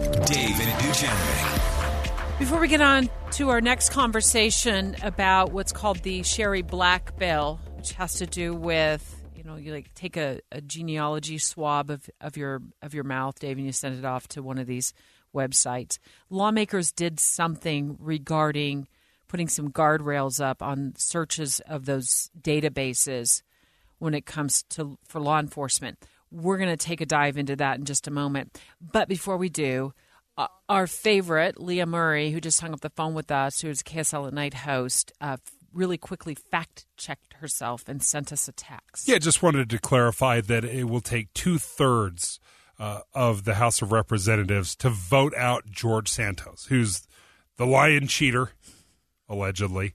Dave and Dujanovic. Before we get on to our next conversation about what's called the Sherry Black Bill, which has to do with you know you like take a, a genealogy swab of, of your of your mouth, Dave, and you send it off to one of these websites. Lawmakers did something regarding putting some guardrails up on searches of those databases when it comes to for law enforcement. We're going to take a dive into that in just a moment. But before we do, uh, our favorite, Leah Murray, who just hung up the phone with us, who's KSL at Night host, uh, really quickly fact checked herself and sent us a text. Yeah, just wanted to clarify that it will take two thirds uh, of the House of Representatives to vote out George Santos, who's the lion cheater, allegedly.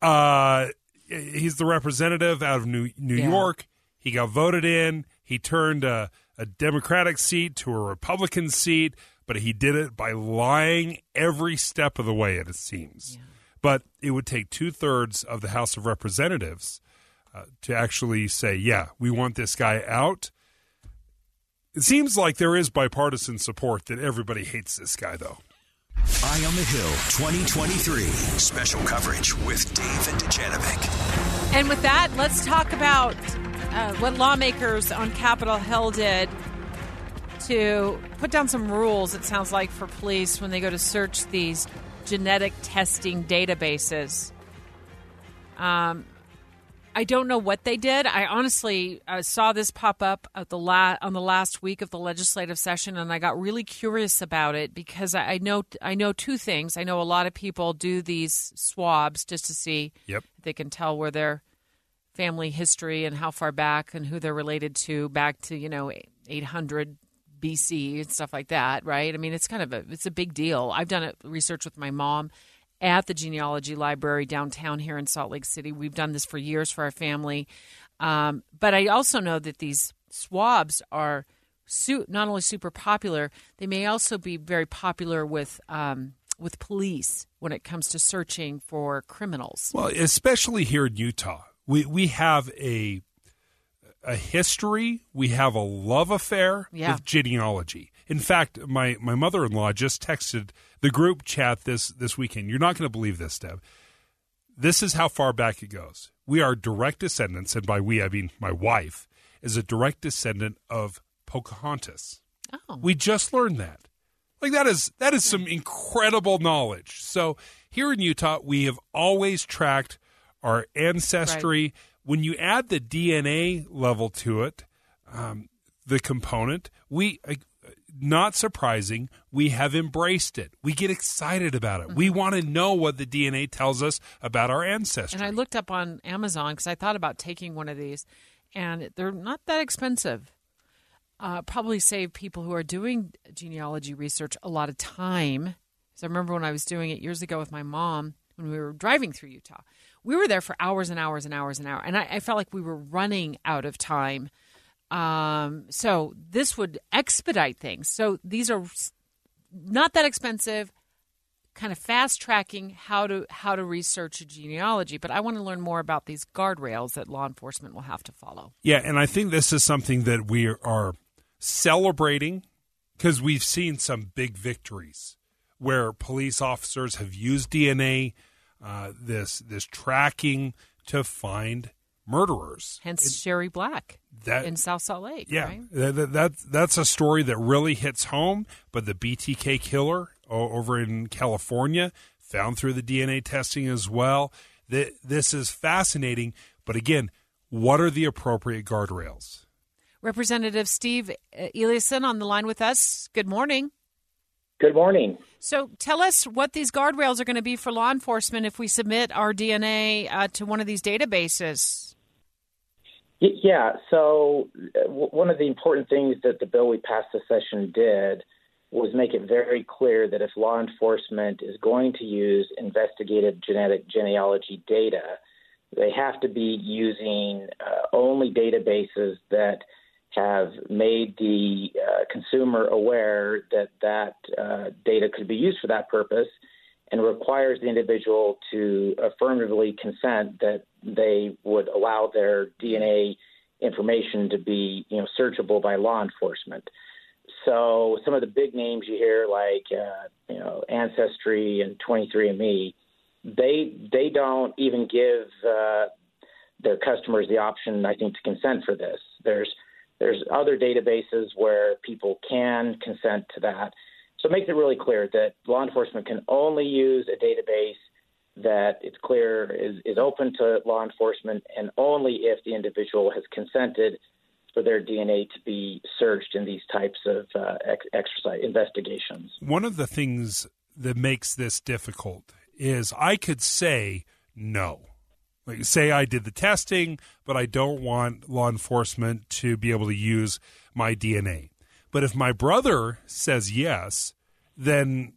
Uh, he's the representative out of New, New Yeah. York. He got voted in. He turned a, a Democratic seat to a Republican seat, but he did it by lying every step of the way, it seems. But it would take two thirds of the House of Representatives uh, to actually say, yeah, we want this guy out. It seems like there is bipartisan support that everybody hates this guy, though. Eye on the Hill 2023. Special coverage with Dave and Dujanovic. And with that, let's talk about uh, what lawmakers on Capitol Hill did to put down some rules, it sounds like, for police when they go to search these genetic testing databases. Um, I don't know what they did. I honestly uh, saw this pop up at the la- on the last week of the legislative session, and I got really curious about it because I, I know I know two things. I know a lot of people do these swabs just to see Yep. if they can tell where their family history and how far back and who they're related to, back to you know 800 BC and stuff like that, right? I mean, it's kind of a it's a big deal. I've done it research with my mom at the genealogy library downtown here in Salt Lake City. We've done this for years for our family, um, but I also know that these swabs are su- not only super popular, they may also be very popular with um, with police when it comes to searching for criminals. Well, especially here in Utah, we we have a a history. We have a love affair Yeah. with genealogy. In fact, my my mother in law just texted the group chat this this weekend. You're not going to believe this, Deb. This is how far back it goes. We are direct descendants, and by we I mean my wife is a direct descendant of Pocahontas. Oh, We just learned that. Like that is that is some incredible knowledge. So here in Utah, we have always tracked our ancestry. When you add the DNA level to it, um, the component, we uh, not surprising, we have embraced it. We get excited about it. We want to know what the DNA tells us about our ancestry. And I looked up on Amazon because I thought about taking one of these, and they're not that expensive. Uh, probably save people who are doing genealogy research a lot of time. So I remember when I was doing it years ago with my mom when we were driving through Utah. We were there for hours and hours and hours and hours, and I, I felt like we were running out of time. Um, so this would expedite things. So these are not that expensive kind of fast tracking how to how to research a genealogy but i want to learn more about these guardrails that law enforcement will have to follow Yeah, and I think this is something that we are celebrating because we've seen some big victories where police officers have used DNA, uh, this this tracking to find murderers. hence sherry black that- in south salt lake Yeah, right? that, that, that's a story that really hits home. But the BTK killer o- over in California found through the DNA testing as well. Th- This is fascinating. But again, what are the appropriate guardrails? representative steve Eliason on the line with us good morning Good morning. so tell us what these guardrails are going to be for law enforcement if we submit our dna uh, to one of these databases Yeah, so one of the important things that the bill we passed this session did was make it very clear that if law enforcement is going to use investigative genetic genealogy data, they have to be using uh, only databases that have made the uh, consumer aware that that uh, data could be used for that purpose and requires the individual to affirmatively consent that they would allow their DNA information to be you know searchable by law enforcement. So some of the big names you hear, like uh, you know Ancestry and 23andMe, they they don't even give uh, their customers the option, I think, to consent for this. There's there's other databases where people can consent to that. So it makes it really clear that law enforcement can only use a database that it's clear is, is open to law enforcement and only if the individual has consented for their DNA to be searched in these types of uh, ex- exercise investigations. One of the things that makes this difficult is I could say no. Like say I did the testing, but I don't want law enforcement to be able to use my DNA. But if my brother says yes, then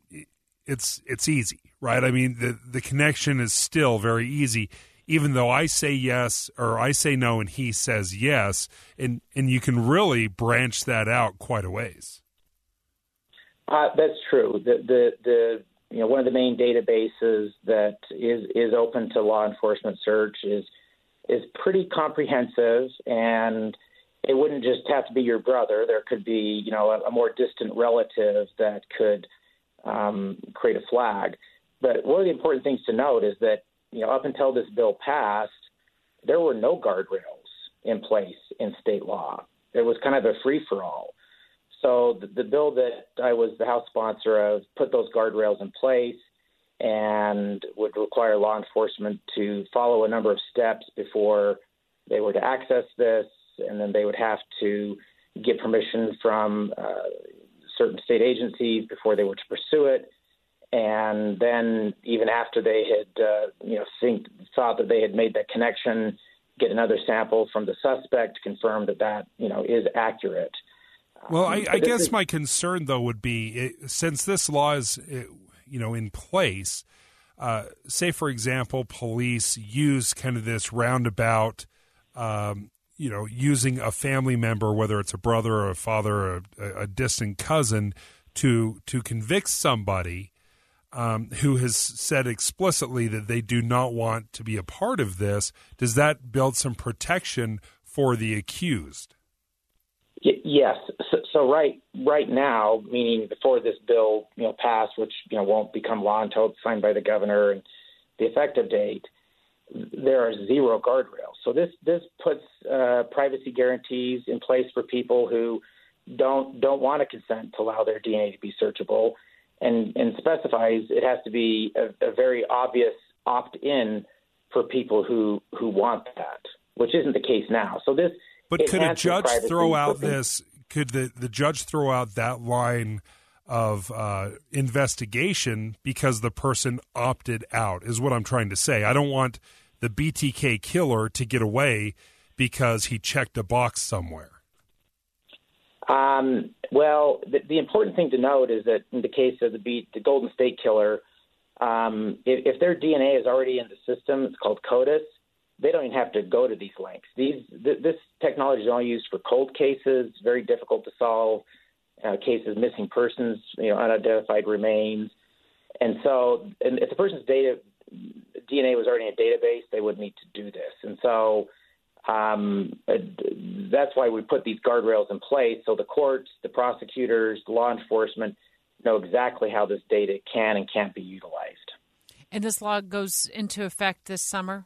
it's it's easy, right? I mean, the the connection is still very easy even though I say yes or I say no and he says yes, and and you can really branch that out quite a ways. Uh, that's true. The, the the you know one of the main databases that is is open to law enforcement search is is pretty comprehensive and it wouldn't just have to be your brother. There could be, you know, a, a more distant relative that could um, create a flag. But one of the important things to note is that you know, up until this bill passed, there were no guardrails in place in state law. It was kind of a free for all. So the, the bill that I was the House sponsor of put those guardrails in place and would require law enforcement to follow a number of steps before they were to access this, and then they would have to get permission from uh, certain state agencies before they were to pursue it and then even after they had uh, you know think, thought that they had made that connection, get another sample from the suspect confirm that that you know is accurate. Well, I, I guess my concern though would be it, since this law is you know in place. Uh, say, for example, police use kind of this roundabout, um, you know, using a family member, whether it's a brother or a father or a, a distant cousin, to to convict somebody um, who has said explicitly that they do not want to be a part of this, does that build some protection for the accused? Yes. So, so, right right now, meaning before this bill you know passed, which you know won't become law until it's signed by the governor and the effective date, there are zero guardrails. So this this puts uh, privacy guarantees in place for people who don't don't want to consent to allow their DNA to be searchable and, and specifies it has to be a, a very obvious opt in for people who, who want that, which isn't the case now. So this. But could a judge throw out this? Could the, the judge throw out that line of uh, investigation because the person opted out? Is what I'm trying to say. I don't want the BTK killer to get away because he checked a box somewhere. Um, well, the, the, important thing to note is that in the case of the beat, the Golden State Killer, um, if, if, their DNA is already in the system, it's called CODIS. They don't even have to go to these links. These th- this technology is only used for cold cases, very difficult to solve uh, cases, missing persons, you know, unidentified remains, and so and if the person's data DNA was already in a database, they would need to do this, and so um, that's why we put these guardrails in place so the courts, the prosecutors, law enforcement know exactly how this data can and can't be utilized. And this law goes into effect this summer,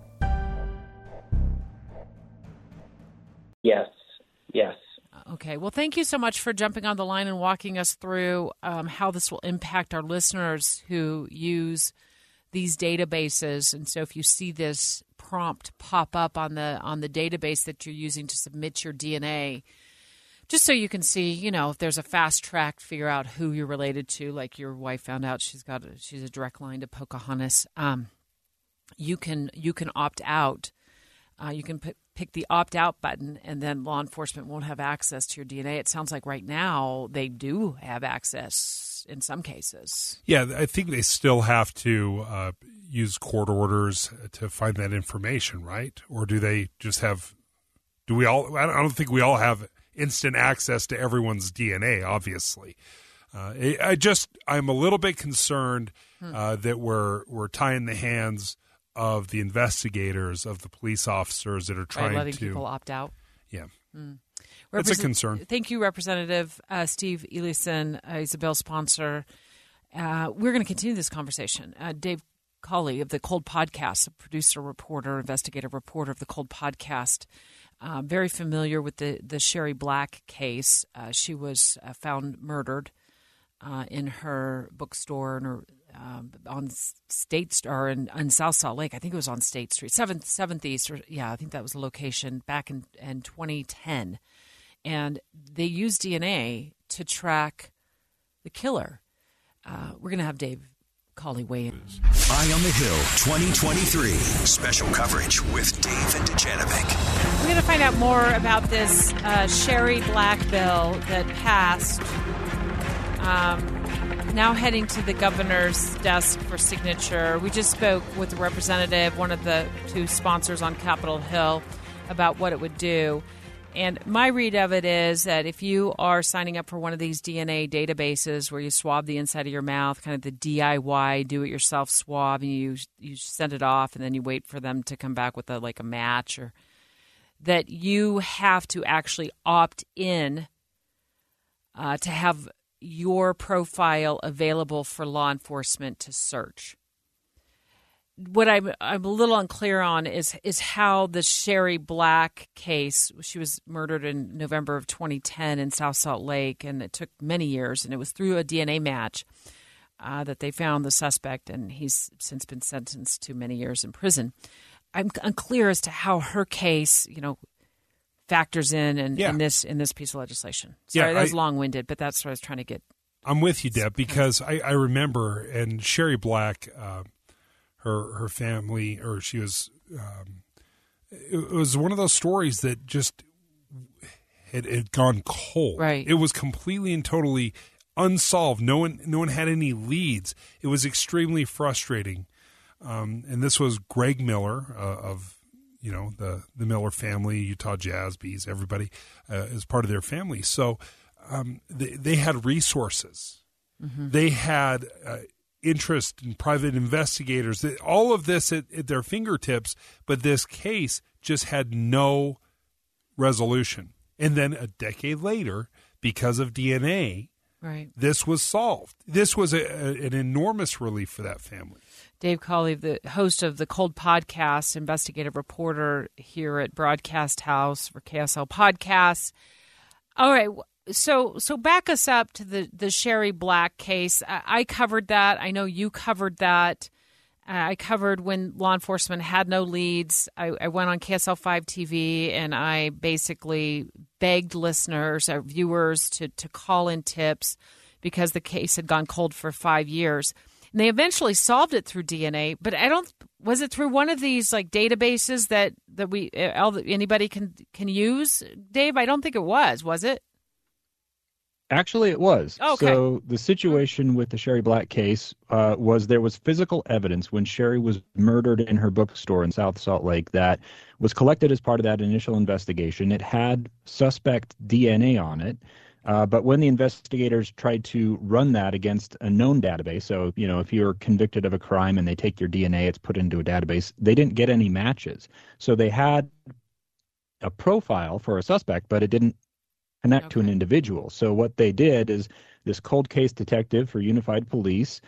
Yes, yes. Okay. Well, thank you so much for jumping on the line and walking us through um, how this will impact our listeners who use these databases. And so, if you see this prompt pop up on the on the database that you're using to submit your DNA, just so you can see, you know, if there's a fast track, figure out who you're related to. Like your wife found out she's got a, she's a direct line to Pocahontas. Um, you can you can opt out. Uh, you can p- pick the opt out button, and then law enforcement won't have access to your DNA. It sounds like right now they do have access in some cases. Yeah, I think they still have to uh, use court orders to find that information, right? Or do they just have? Do we all? I don't think we all have instant access to everyone's DNA. Obviously, uh, I just I'm a little bit concerned hmm. uh, that we're we're tying the hands of the investigators, of the police officers that are trying letting to people opt out. Yeah. Mm. That's a concern. Thank you, Representative uh, Steve Eliason. Uh, he's a bill sponsor. Uh, we're going to continue this conversation. Uh, Dave Cawley of the Cold Podcast, a producer, reporter, investigative reporter of the Cold Podcast, uh, very familiar with the, the Sherry Black case. Uh, she was found murdered in her bookstore in her um, on State or in, in, South Salt Lake. I think it was on State Street, Seventh Seventh East, or yeah, I think that was the location back in in 2010. And they used DNA to track the killer. Uh, we're gonna have Dave Cawley weigh in. Eye on the Hill 2023 special coverage with Dave and Dujanovic. We're gonna find out more about this uh, Sherry Black bill that passed. Um, now heading to the governor's desk for signature. We just spoke with a representative, one of the two sponsors on Capitol Hill, about what it would do. And my read of it is that if you are signing up for one of these DNA databases where you swab the inside of your mouth, kind of the DIY do it yourself swab, and you you send it off, and then you wait for them to come back with a like a match, or that you have to actually opt in uh, to have your profile available for law enforcement to search. What I'm I'm a little unclear on is is how the Sherry Black case. She was murdered in November of 2010 in South Salt Lake, and it took many years, and it was through a DNA match uh, that they found the suspect, and he's since been sentenced to many years in prison. I'm unclear as to how her case, you know, factors in in, yeah. in this in this piece of legislation. Sorry, yeah, that was long winded, but that's what I was trying to get. I'm with you, Deb, because I, I remember and Sherry Black, uh, her her family, or she was, um, it, was one of those stories that just had, had gone cold. Right, it was completely and totally unsolved. No one no one had any leads. It was extremely frustrating. Um, and this was Greg Miller uh, of you know the the Miller family, Utah Jazz Bees, everybody uh, is part of their family. So um, they, they had resources, mm-hmm. they had uh, interest in private investigators, all of this at, at their fingertips. But this case just had no resolution. And then a decade later, because of DNA, right. this was solved. This was a, a, an enormous relief for that family. Dave Cawley, the host of the Cold Podcast, investigative reporter here at Broadcast House for KSL Podcasts. All right, so so back us up to the the Sherry Black case. I, I covered that. I know you covered that. Uh, I covered when law enforcement had no leads. I, I went on KSL five TV and I basically begged listeners or viewers to to call in tips because the case had gone cold for five years. And they eventually solved it through DNA, but I don't. Was it through one of these like databases that that we uh, anybody can can use? Dave, I don't think it was. Was it? Actually, it was. Okay. So the situation with the Sherry Black case uh, was there was physical evidence when Sherry was murdered in her bookstore in South Salt Lake that was collected as part of that initial investigation. It had suspect DNA on it. Uh, but when the investigators tried to run that against a known database, so you know if you're convicted of a crime and they take your DNA, it's put into a database. They didn't get any matches, so they had a profile for a suspect, but it didn't connect okay. to an individual. So what they did is this cold case detective for Unified Police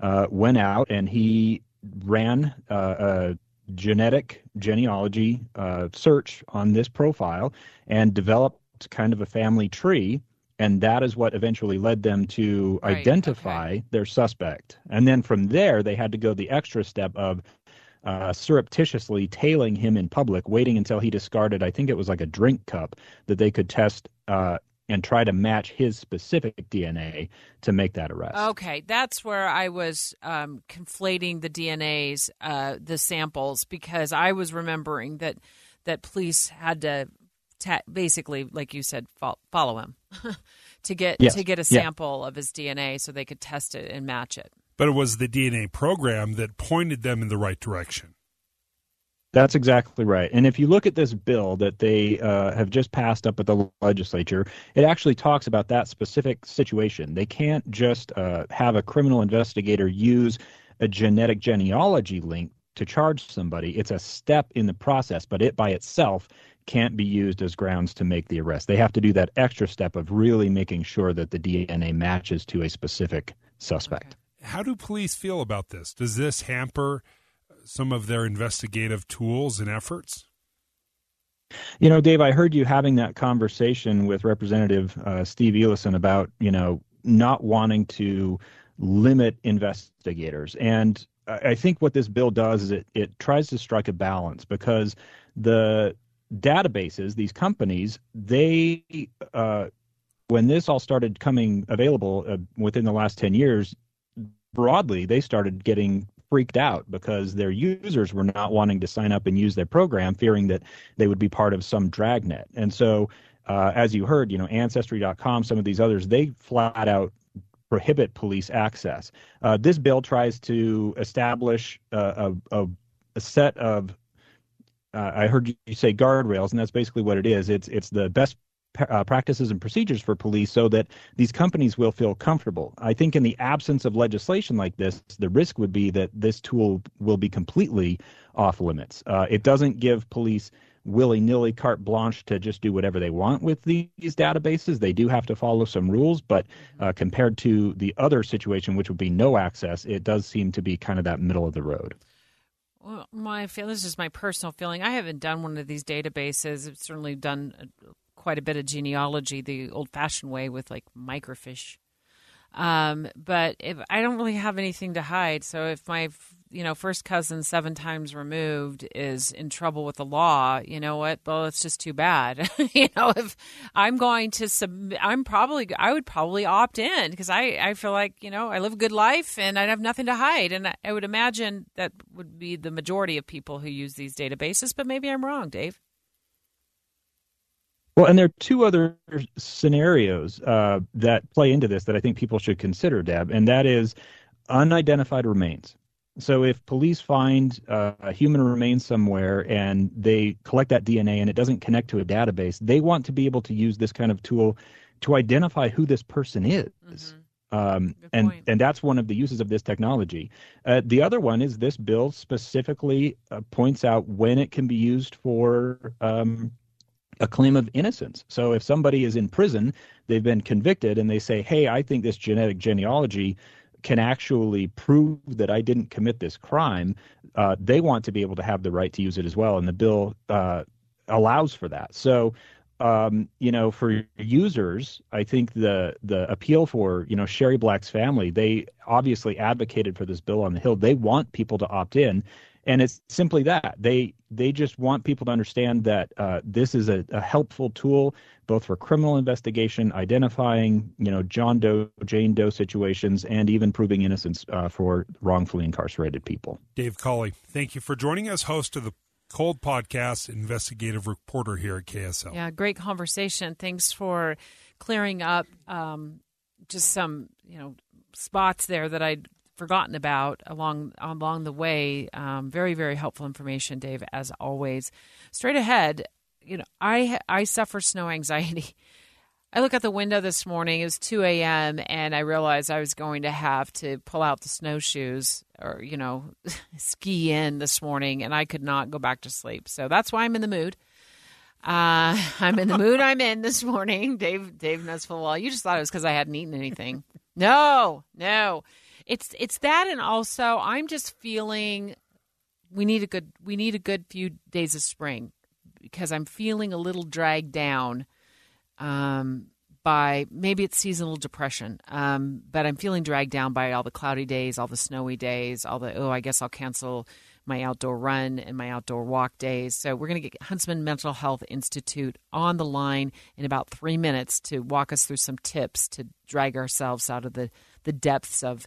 uh, went out and he ran uh, a genetic genealogy uh, search on this profile and developed kind of a family tree and that is what eventually led them to Right, identify okay. their suspect. And then from there, they had to go the extra step of uh, surreptitiously tailing him in public, waiting until he discarded, I think it was like a drink cup, that they could test uh, and try to match his specific DNA to make that arrest. Okay, that's where I was um, conflating the DNAs, uh, the samples, because I was remembering that that police had to ta- basically, like you said, fo- follow him to get Yes, to get a yeah. sample of his DNA so they could test it and match it. But it was the DNA program that pointed them in the right direction. That's exactly right. And if you look at this bill that they uh, have just passed up at the legislature, it actually talks about that specific situation. They can't just uh, have a criminal investigator use a genetic genealogy link to charge somebody. It's a step in the process, but it by itself can't be used as grounds to make the arrest. They have to do that extra step of really making sure that the DNA matches to a specific suspect. How do police feel about this? Does this hamper some of their investigative tools and efforts? You know, Dave, I heard you having that conversation with Representative uh, Steve Eliason about, you know, not wanting to limit investigators. And I I think what this bill does is it, it tries to strike a balance because the databases, these companies, they, uh, when this all started coming available uh, within the last 10 years, broadly, they started getting freaked out because their users were not wanting to sign up and use their program, fearing that they would be part of some dragnet. And so, uh, as you heard, you know, Ancestry.com, some of these others, they flat out prohibit police access. Uh, this bill tries to establish uh, a, a, a set of uh, I heard you say guardrails, and that's basically what it is. It's it's the best uh, practices and procedures for police so that these companies will feel comfortable. I think in the absence of legislation like this, the risk would be that this tool will be completely off limits. Uh, it doesn't give police willy nilly carte blanche to just do whatever they want with these databases. They do have to follow some rules, but uh, compared to the other situation, which would be no access, it does seem to be kind of that middle of the road. Well, my feel this is my personal feeling. I haven't done one of these databases. I've certainly done uh, quite a bit of genealogy the old-fashioned way with like microfiche. Um, but if I don't really have anything to hide, so if my you know first cousin seven times removed is in trouble with the law, you know what? Well, it's just too bad. you know, if I'm going to sub, I'm probably I would probably opt in because I I feel like you know I live a good life and I'd have nothing to hide, and I, I would imagine that would be the majority of people who use these databases. But maybe I'm wrong, Dave. Well, and there are two other scenarios uh, that play into this that I think people should consider, Deb, and that is unidentified remains. So if police find uh, a human remains somewhere and they collect that DNA and it doesn't connect to a database, they want to be able to use this kind of tool to identify who this person is. Um, and and that's one of the uses of this technology. Uh, the other one is this bill specifically uh, points out when it can be used for um, a claim of innocence. So if somebody is in prison, they've been convicted, and they say, "Hey, I think this genetic genealogy can actually prove that I didn't commit this crime," uh, they want to be able to have the right to use it as well, and the bill uh, allows for that. So. Um, you know, for users, I think the the appeal for you know Sherry Black's family, they obviously advocated for this bill on the Hill. They want people to opt in, and it's simply that they they just want people to understand that uh, this is a, a helpful tool both for criminal investigation, identifying you know John Doe, Jane Doe situations, and even proving innocence uh, for wrongfully incarcerated people. Dave Cawley, thank you for joining us, host of the Cold Podcast, investigative reporter here at KSL. Yeah, great conversation. Thanks for clearing up um, just some you know spots there that I'd forgotten about along along the way. Um, very very helpful information, Dave, as always. Straight ahead, you know, I I suffer snow anxiety. I look out the window this morning. It was 2 a.m. and I realized I was going to have to pull out the snowshoes or, you know, ski in this morning, and I could not go back to sleep. So that's why I'm in the mood. Uh, I'm in the mood I'm in this morning. Dave Dave knows full well. You just thought it was because I hadn't eaten anything. No, no. It's it's that, and also I'm just feeling we need a good we need a good few days of spring because I'm feeling a little dragged down um, by maybe it's seasonal depression, um, but I'm feeling dragged down by all the cloudy days, all the snowy days, all the, oh, I guess I'll cancel my outdoor run and my outdoor walk days. So we're going to get Huntsman Mental Health Institute on the line in about three minutes to walk us through some tips to drag ourselves out of the, the depths of